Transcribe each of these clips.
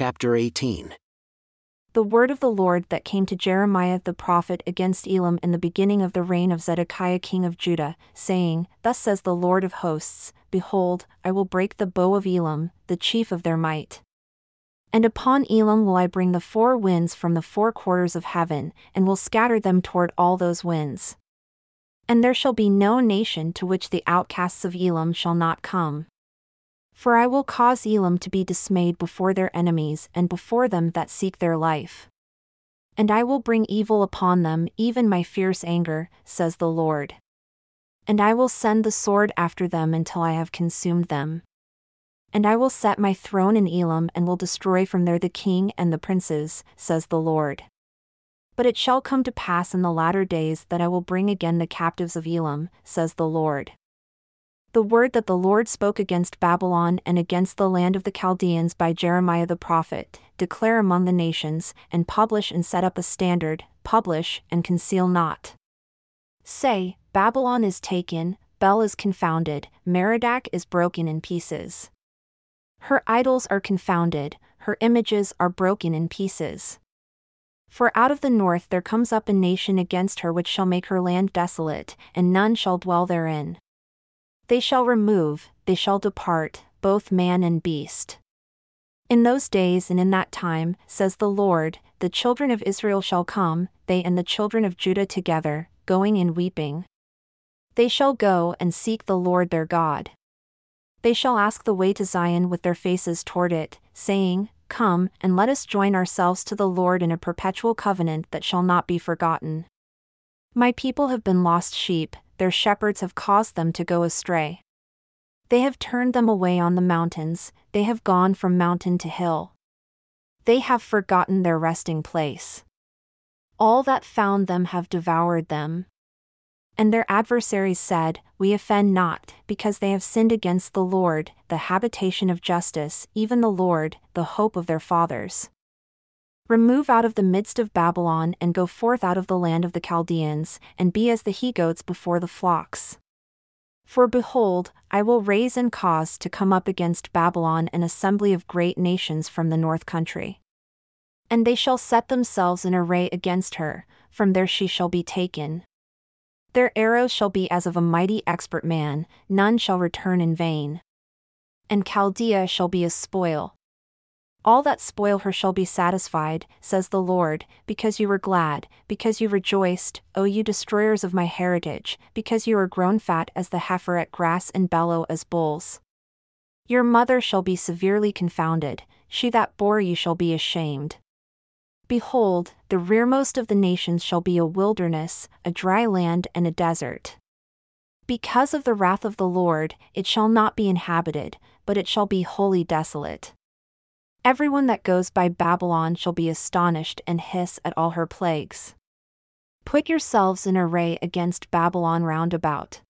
chapter 18. The word of the Lord that came to Jeremiah the prophet against Elam in the beginning of the reign of Zedekiah king of Judah, saying, Thus says the Lord of hosts, Behold, I will break the bow of Elam, the chief of their might. And upon Elam will I bring the four winds from the four quarters of heaven, and will scatter them toward all those winds. And there shall be no nation to which the outcasts of Elam shall not come. For I will cause Elam to be dismayed before their enemies and before them that seek their life. And I will bring evil upon them, even my fierce anger, says the Lord. And I will send the sword after them until I have consumed them. And I will set my throne in Elam and will destroy from there the king and the princes, says the Lord. But it shall come to pass in the latter days that I will bring again the captives of Elam, says the Lord the word that the Lord spoke against Babylon and against the land of the Chaldeans by Jeremiah the prophet, declare among the nations, and publish and set up a standard, publish and conceal not. Say, Babylon is taken, Bel is confounded, Merodach is broken in pieces. Her idols are confounded, her images are broken in pieces. For out of the north there comes up a nation against her which shall make her land desolate, and none shall dwell therein. They shall remove, they shall depart, both man and beast. In those days and in that time, says the Lord, the children of Israel shall come, they and the children of Judah together, going in weeping. They shall go and seek the Lord their God. They shall ask the way to Zion with their faces toward it, saying, Come, and let us join ourselves to the Lord in a perpetual covenant that shall not be forgotten. My people have been lost sheep, their shepherds have caused them to go astray. They have turned them away on the mountains, they have gone from mountain to hill. They have forgotten their resting place. All that found them have devoured them. And their adversaries said, We offend not, because they have sinned against the Lord, the habitation of justice, even the Lord, the hope of their fathers. Remove out of the midst of Babylon and go forth out of the land of the Chaldeans, and be as the he goats before the flocks. For behold, I will raise and cause to come up against Babylon an assembly of great nations from the north country. And they shall set themselves in array against her, from there she shall be taken. Their arrows shall be as of a mighty expert man, none shall return in vain. And Chaldea shall be a spoil, all that spoil her shall be satisfied, says the Lord, because you were glad, because you rejoiced, O you destroyers of my heritage, because you are grown fat as the heifer at grass and bellow as bulls. Your mother shall be severely confounded, she that bore you shall be ashamed. Behold, the rearmost of the nations shall be a wilderness, a dry land, and a desert. Because of the wrath of the Lord, it shall not be inhabited, but it shall be wholly desolate. Everyone that goes by Babylon shall be astonished and hiss at all her plagues. Put yourselves in array against Babylon round about.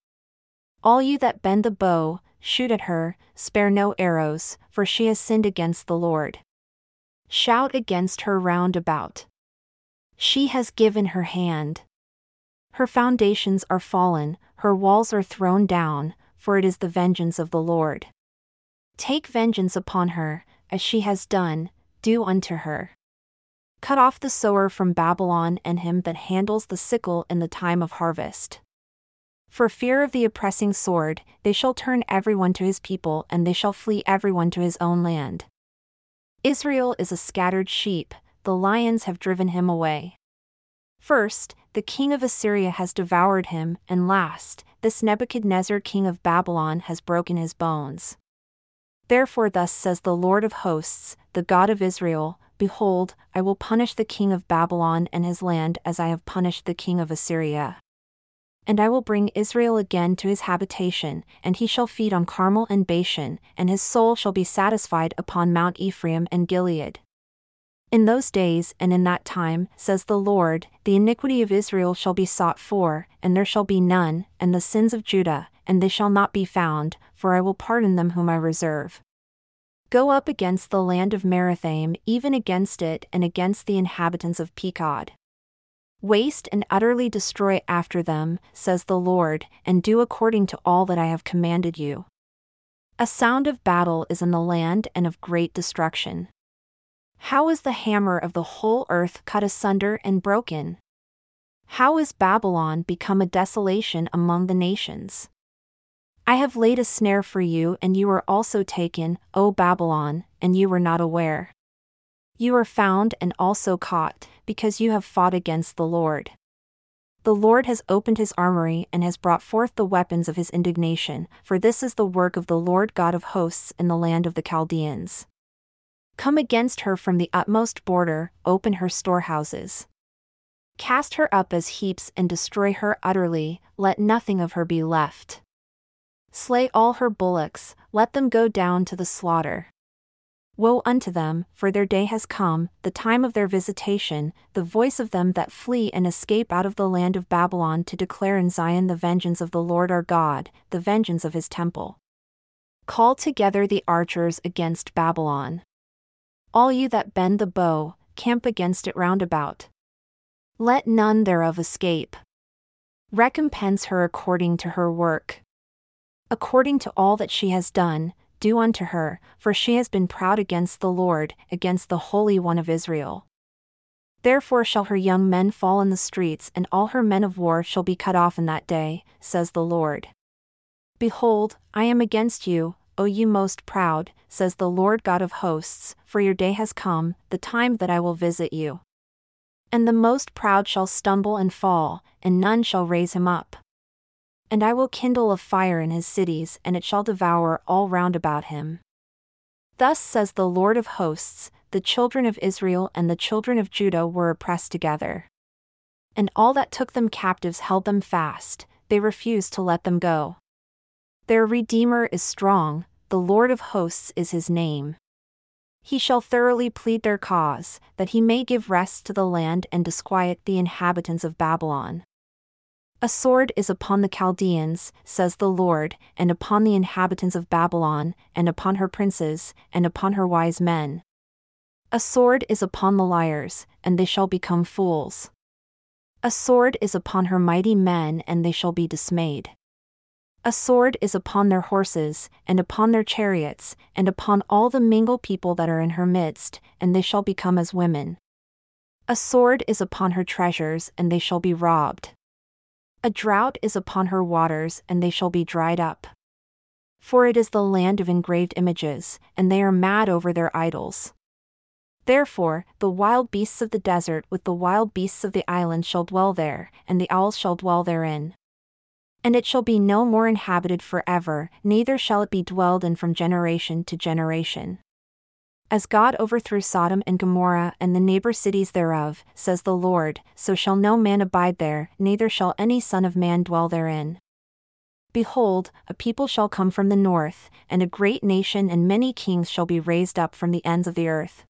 All you that bend the bow, shoot at her, spare no arrows, for she has sinned against the Lord. Shout against her round about. She has given her hand. Her foundations are fallen, her walls are thrown down, for it is the vengeance of the Lord. Take vengeance upon her, as she has done, do unto her. Cut off the sower from Babylon and him that handles the sickle in the time of harvest. For fear of the oppressing sword, they shall turn everyone to his people and they shall flee everyone to his own land. Israel is a scattered sheep, the lions have driven him away. First, the king of Assyria has devoured him, and last, this Nebuchadnezzar king of Babylon has broken his bones. Therefore, thus says the Lord of hosts, the God of Israel Behold, I will punish the king of Babylon and his land as I have punished the king of Assyria. And I will bring Israel again to his habitation, and he shall feed on Carmel and Bashan, and his soul shall be satisfied upon Mount Ephraim and Gilead. In those days and in that time, says the Lord, the iniquity of Israel shall be sought for, and there shall be none, and the sins of Judah, and they shall not be found, for I will pardon them whom I reserve. Go up against the land of Merathaim, even against it and against the inhabitants of Pekod. Waste and utterly destroy after them, says the Lord, and do according to all that I have commanded you. A sound of battle is in the land and of great destruction. How is the hammer of the whole earth cut asunder and broken? How is Babylon become a desolation among the nations? I have laid a snare for you, and you were also taken, O Babylon, and you were not aware. You are found and also caught, because you have fought against the Lord. The Lord has opened his armory and has brought forth the weapons of his indignation, for this is the work of the Lord God of hosts in the land of the Chaldeans. Come against her from the utmost border, open her storehouses. Cast her up as heaps and destroy her utterly, let nothing of her be left. Slay all her bullocks, let them go down to the slaughter. Woe unto them, for their day has come, the time of their visitation, the voice of them that flee and escape out of the land of Babylon to declare in Zion the vengeance of the Lord our God, the vengeance of his temple. Call together the archers against Babylon. All you that bend the bow, camp against it round about. Let none thereof escape. Recompense her according to her work. According to all that she has done, do unto her, for she has been proud against the Lord, against the Holy One of Israel. Therefore shall her young men fall in the streets, and all her men of war shall be cut off in that day, says the Lord. Behold, I am against you, O you most proud, says the Lord God of hosts, for your day has come, the time that I will visit you. And the most proud shall stumble and fall, and none shall raise him up. And I will kindle a fire in his cities, and it shall devour all round about him. Thus says the Lord of hosts the children of Israel and the children of Judah were oppressed together. And all that took them captives held them fast, they refused to let them go. Their Redeemer is strong, the Lord of hosts is his name. He shall thoroughly plead their cause, that he may give rest to the land and disquiet the inhabitants of Babylon. A sword is upon the Chaldeans, says the Lord, and upon the inhabitants of Babylon, and upon her princes, and upon her wise men. A sword is upon the liars, and they shall become fools. A sword is upon her mighty men, and they shall be dismayed. A sword is upon their horses, and upon their chariots, and upon all the mingled people that are in her midst, and they shall become as women. A sword is upon her treasures, and they shall be robbed. A drought is upon her waters, and they shall be dried up. For it is the land of engraved images, and they are mad over their idols. Therefore, the wild beasts of the desert with the wild beasts of the island shall dwell there, and the owls shall dwell therein. And it shall be no more inhabited for ever, neither shall it be dwelled in from generation to generation. As God overthrew Sodom and Gomorrah and the neighbor cities thereof, says the Lord, so shall no man abide there, neither shall any son of man dwell therein. Behold, a people shall come from the north, and a great nation and many kings shall be raised up from the ends of the earth.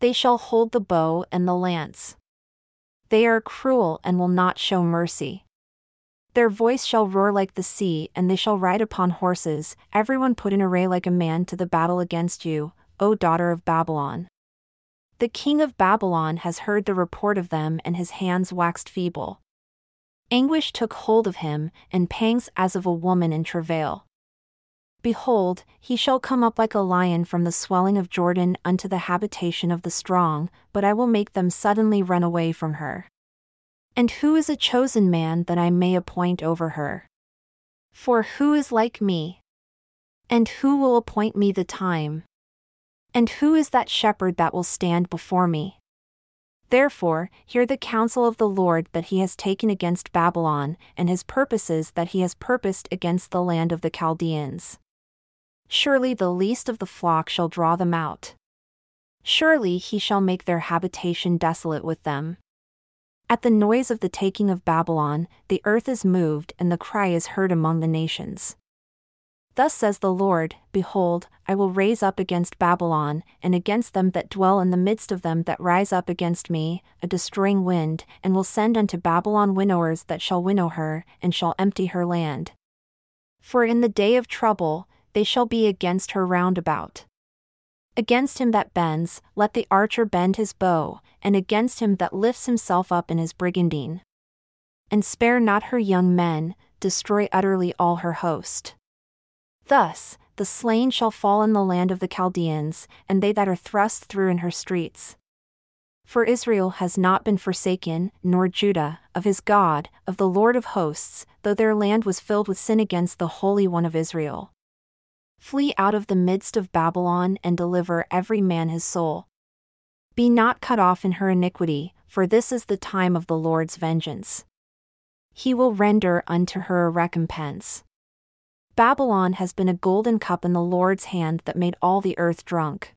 They shall hold the bow and the lance. They are cruel and will not show mercy. Their voice shall roar like the sea, and they shall ride upon horses, everyone put in array like a man to the battle against you, O daughter of Babylon. The king of Babylon has heard the report of them, and his hands waxed feeble. Anguish took hold of him, and pangs as of a woman in travail. Behold, he shall come up like a lion from the swelling of Jordan unto the habitation of the strong, but I will make them suddenly run away from her. And who is a chosen man that I may appoint over her? For who is like me? And who will appoint me the time? And who is that shepherd that will stand before me? Therefore, hear the counsel of the Lord that he has taken against Babylon, and his purposes that he has purposed against the land of the Chaldeans. Surely the least of the flock shall draw them out. Surely he shall make their habitation desolate with them. At the noise of the taking of Babylon, the earth is moved and the cry is heard among the nations. Thus says the Lord Behold, I will raise up against Babylon, and against them that dwell in the midst of them that rise up against me, a destroying wind, and will send unto Babylon winnowers that shall winnow her, and shall empty her land. For in the day of trouble, they shall be against her round about. Against him that bends, let the archer bend his bow, and against him that lifts himself up in his brigandine. And spare not her young men, destroy utterly all her host. Thus, the slain shall fall in the land of the Chaldeans, and they that are thrust through in her streets. For Israel has not been forsaken, nor Judah, of his God, of the Lord of hosts, though their land was filled with sin against the Holy One of Israel. Flee out of the midst of Babylon and deliver every man his soul. Be not cut off in her iniquity, for this is the time of the Lord's vengeance. He will render unto her a recompense. Babylon has been a golden cup in the Lord's hand that made all the earth drunk.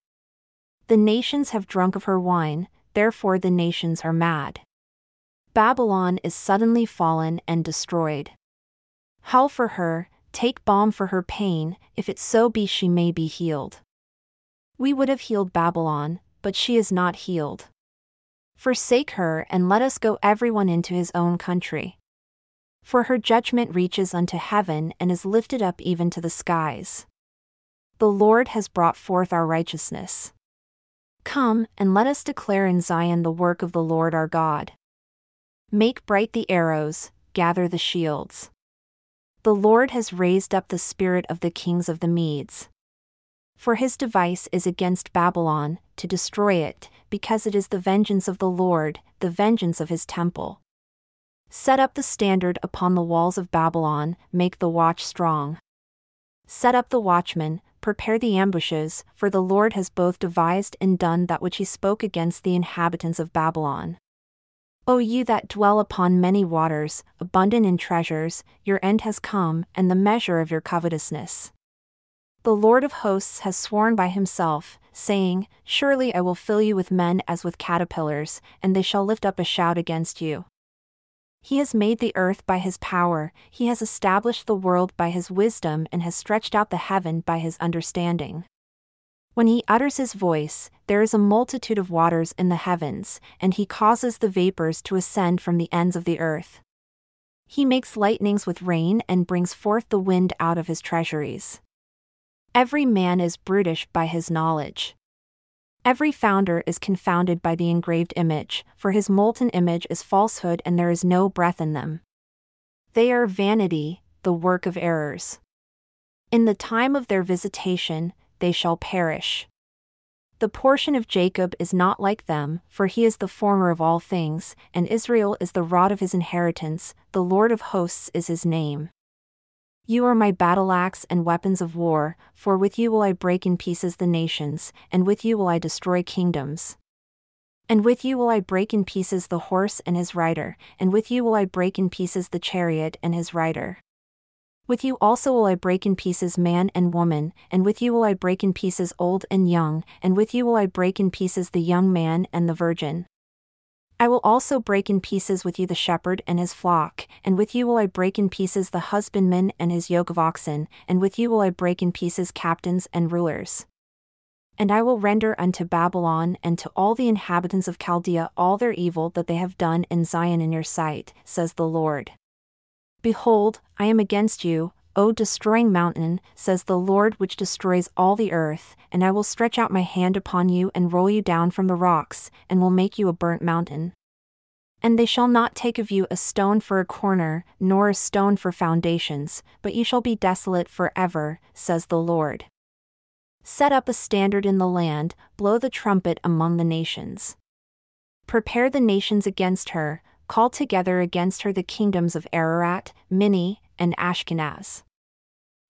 The nations have drunk of her wine, therefore the nations are mad. Babylon is suddenly fallen and destroyed. Howl for her, take balm for her pain, if it so be she may be healed. We would have healed Babylon, but she is not healed. Forsake her and let us go everyone into his own country. For her judgment reaches unto heaven and is lifted up even to the skies. The Lord has brought forth our righteousness. Come, and let us declare in Zion the work of the Lord our God. Make bright the arrows, gather the shields. The Lord has raised up the spirit of the kings of the Medes. For his device is against Babylon, to destroy it, because it is the vengeance of the Lord, the vengeance of his temple. Set up the standard upon the walls of Babylon, make the watch strong. Set up the watchmen, prepare the ambushes, for the Lord has both devised and done that which he spoke against the inhabitants of Babylon. O you that dwell upon many waters, abundant in treasures, your end has come, and the measure of your covetousness. The Lord of hosts has sworn by himself, saying, Surely I will fill you with men as with caterpillars, and they shall lift up a shout against you. He has made the earth by his power, he has established the world by his wisdom, and has stretched out the heaven by his understanding. When he utters his voice, there is a multitude of waters in the heavens, and he causes the vapors to ascend from the ends of the earth. He makes lightnings with rain and brings forth the wind out of his treasuries. Every man is brutish by his knowledge. Every founder is confounded by the engraved image, for his molten image is falsehood and there is no breath in them. They are vanity, the work of errors. In the time of their visitation, they shall perish. The portion of Jacob is not like them, for he is the former of all things, and Israel is the rod of his inheritance, the Lord of hosts is his name. You are my battle axe and weapons of war, for with you will I break in pieces the nations, and with you will I destroy kingdoms. And with you will I break in pieces the horse and his rider, and with you will I break in pieces the chariot and his rider. With you also will I break in pieces man and woman, and with you will I break in pieces old and young, and with you will I break in pieces the young man and the virgin. I will also break in pieces with you the shepherd and his flock, and with you will I break in pieces the husbandman and his yoke of oxen, and with you will I break in pieces captains and rulers. And I will render unto Babylon and to all the inhabitants of Chaldea all their evil that they have done in Zion in your sight, says the Lord. Behold, I am against you, O destroying mountain, says the Lord which destroys all the earth, and I will stretch out my hand upon you and roll you down from the rocks, and will make you a burnt mountain. And they shall not take of you a stone for a corner, nor a stone for foundations, but you shall be desolate for ever, says the Lord. Set up a standard in the land, blow the trumpet among the nations. Prepare the nations against her, call together against her the kingdoms of Ararat, Minni, and Ashkenaz.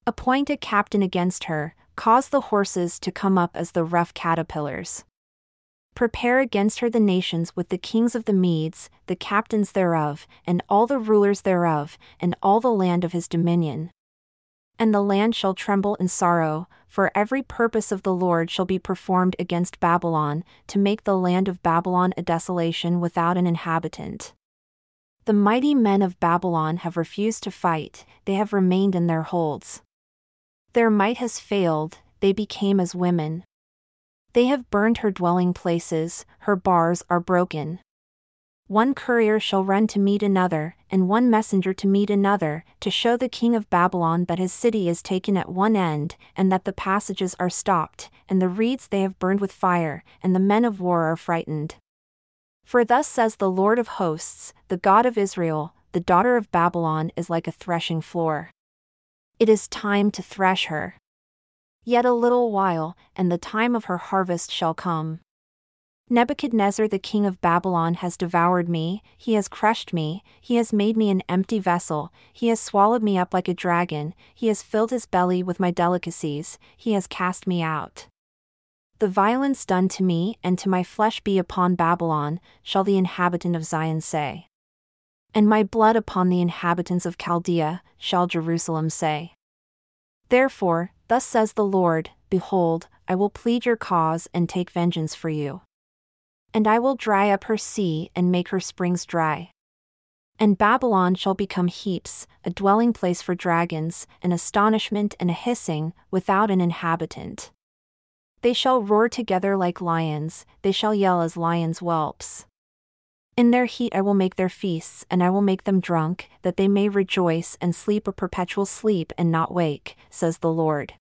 Appoint a captain against her, cause the horses to come up as the rough caterpillars. Prepare against her the nations with the kings of the Medes, the captains thereof, and all the rulers thereof, and all the land of his dominion. And the land shall tremble in sorrow, for every purpose of the Lord shall be performed against Babylon, to make the land of Babylon a desolation without an inhabitant. The mighty men of Babylon have refused to fight, they have remained in their holds. Their might has failed, they became as women. They have burned her dwelling places, her bars are broken. One courier shall run to meet another, and one messenger to meet another, to show the king of Babylon that his city is taken at one end, and that the passages are stopped, and the reeds they have burned with fire, and the men of war are frightened. For thus says the Lord of hosts, the God of Israel, the daughter of Babylon is like a threshing floor. It is time to thresh her. Yet a little while, and the time of her harvest shall come. Nebuchadnezzar the king of Babylon has devoured me, he has crushed me, he has made me an empty vessel, he has swallowed me up like a dragon, he has filled his belly with my delicacies, he has cast me out. The violence done to me and to my flesh be upon Babylon, shall the inhabitant of Zion say. And my blood upon the inhabitants of Chaldea, shall Jerusalem say. Therefore, thus says the Lord Behold, I will plead your cause and take vengeance for you. And I will dry up her sea and make her springs dry. And Babylon shall become heaps, a dwelling place for dragons, an astonishment and a hissing, without an inhabitant. They shall roar together like lions, they shall yell as lions' whelps. In their heat I will make their feasts, and I will make them drunk, that they may rejoice and sleep a perpetual sleep and not wake, says the Lord.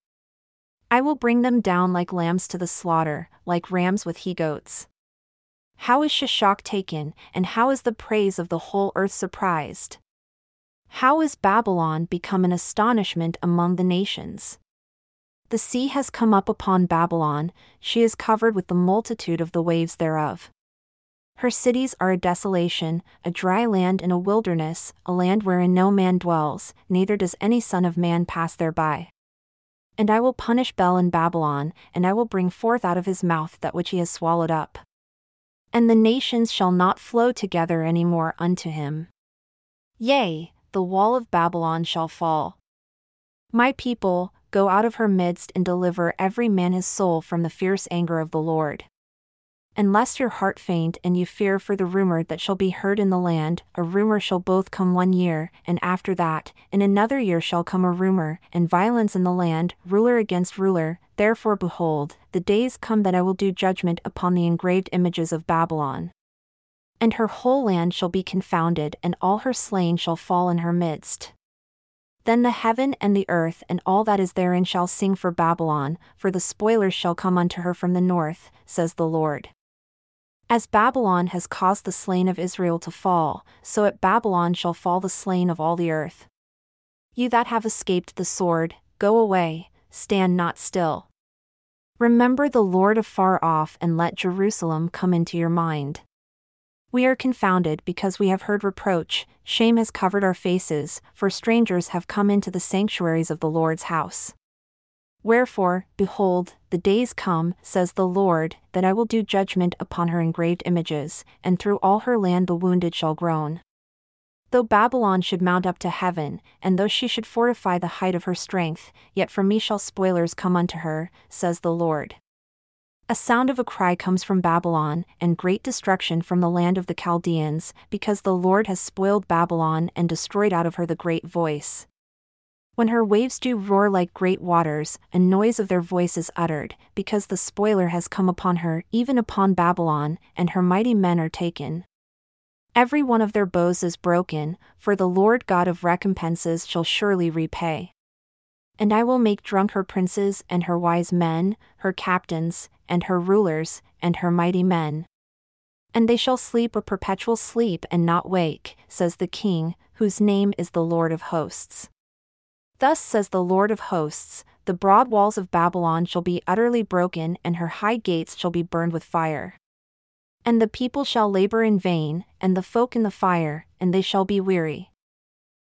I will bring them down like lambs to the slaughter, like rams with he goats. How is Sheshach taken, and how is the praise of the whole earth surprised? How is Babylon become an astonishment among the nations? The sea has come up upon Babylon, she is covered with the multitude of the waves thereof. Her cities are a desolation, a dry land and a wilderness, a land wherein no man dwells, neither does any son of man pass thereby. And I will punish Bel in Babylon, and I will bring forth out of his mouth that which he has swallowed up and the nations shall not flow together any more unto him. Yea, the wall of Babylon shall fall. My people, go out of her midst and deliver every man his soul from the fierce anger of the Lord. And lest your heart faint and you fear for the rumor that shall be heard in the land, a rumor shall both come one year, and after that, in another year shall come a rumor, and violence in the land, ruler against ruler, Therefore, behold, the days come that I will do judgment upon the engraved images of Babylon. And her whole land shall be confounded, and all her slain shall fall in her midst. Then the heaven and the earth and all that is therein shall sing for Babylon, for the spoilers shall come unto her from the north, says the Lord. As Babylon has caused the slain of Israel to fall, so at Babylon shall fall the slain of all the earth. You that have escaped the sword, go away, stand not still. Remember the Lord afar off and let Jerusalem come into your mind. We are confounded because we have heard reproach, shame has covered our faces, for strangers have come into the sanctuaries of the Lord's house. Wherefore, behold, the days come, says the Lord, that I will do judgment upon her engraved images, and through all her land the wounded shall groan. Though Babylon should mount up to heaven, and though she should fortify the height of her strength, yet from me shall spoilers come unto her, says the Lord. A sound of a cry comes from Babylon, and great destruction from the land of the Chaldeans, because the Lord has spoiled Babylon and destroyed out of her the great voice. When her waves do roar like great waters, and noise of their voice is uttered, because the spoiler has come upon her, even upon Babylon, and her mighty men are taken. Every one of their bows is broken, for the Lord God of recompenses shall surely repay. And I will make drunk her princes and her wise men, her captains, and her rulers, and her mighty men. And they shall sleep a perpetual sleep and not wake, says the King, whose name is the Lord of hosts. Thus says the Lord of hosts The broad walls of Babylon shall be utterly broken, and her high gates shall be burned with fire. And the people shall labor in vain, and the folk in the fire, and they shall be weary.